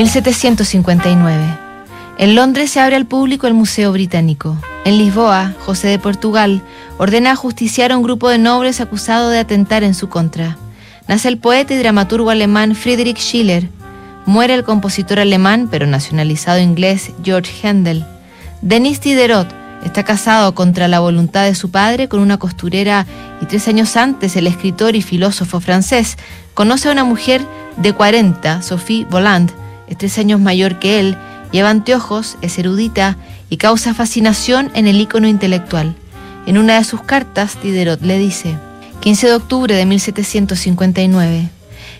1759. En Londres se abre al público el Museo Británico. En Lisboa, José de Portugal ordena ajusticiar a un grupo de nobles acusado de atentar en su contra. Nace el poeta y dramaturgo alemán Friedrich Schiller. Muere el compositor alemán, pero nacionalizado inglés, George Handel. Denis Diderot está casado contra la voluntad de su padre con una costurera y tres años antes el escritor y filósofo francés conoce a una mujer de 40, Sophie Voland, es tres años mayor que él, lleva anteojos, es erudita y causa fascinación en el ícono intelectual. En una de sus cartas, Diderot le dice, 15 de octubre de 1759,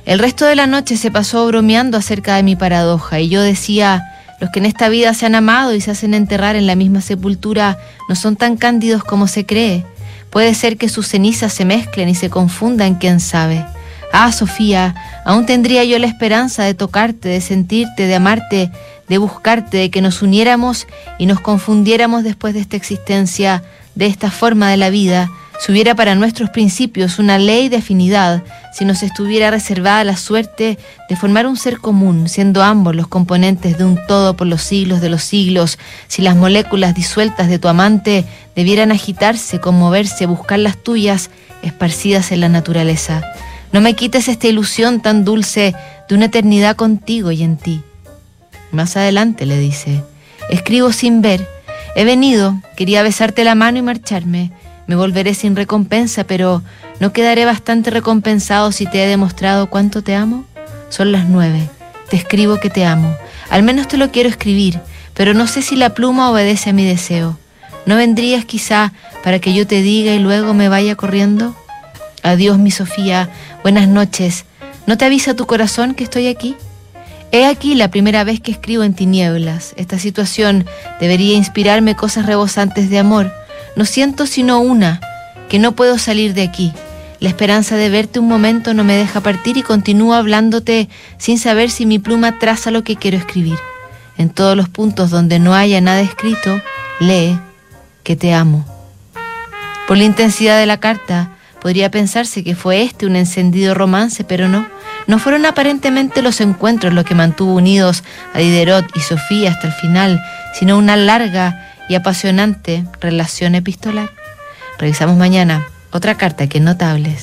el resto de la noche se pasó bromeando acerca de mi paradoja y yo decía, los que en esta vida se han amado y se hacen enterrar en la misma sepultura no son tan cándidos como se cree. Puede ser que sus cenizas se mezclen y se confundan, quién sabe. Ah, Sofía, aún tendría yo la esperanza de tocarte, de sentirte, de amarte, de buscarte, de que nos uniéramos y nos confundiéramos después de esta existencia, de esta forma de la vida, si hubiera para nuestros principios una ley de afinidad, si nos estuviera reservada la suerte de formar un ser común, siendo ambos los componentes de un todo por los siglos de los siglos, si las moléculas disueltas de tu amante debieran agitarse, conmoverse, buscar las tuyas, esparcidas en la naturaleza. No me quites esta ilusión tan dulce de una eternidad contigo y en ti. Más adelante le dice, escribo sin ver, he venido, quería besarte la mano y marcharme, me volveré sin recompensa, pero ¿no quedaré bastante recompensado si te he demostrado cuánto te amo? Son las nueve, te escribo que te amo, al menos te lo quiero escribir, pero no sé si la pluma obedece a mi deseo. ¿No vendrías quizá para que yo te diga y luego me vaya corriendo? Adiós, mi Sofía, buenas noches. ¿No te avisa tu corazón que estoy aquí? He aquí la primera vez que escribo en tinieblas. Esta situación debería inspirarme cosas rebosantes de amor. No siento sino una, que no puedo salir de aquí. La esperanza de verte un momento no me deja partir y continúo hablándote sin saber si mi pluma traza lo que quiero escribir. En todos los puntos donde no haya nada escrito, lee que te amo. Por la intensidad de la carta, Podría pensarse que fue este un encendido romance, pero no. No fueron aparentemente los encuentros lo que mantuvo unidos a Diderot y Sofía hasta el final, sino una larga y apasionante relación epistolar. Revisamos mañana otra carta que notables.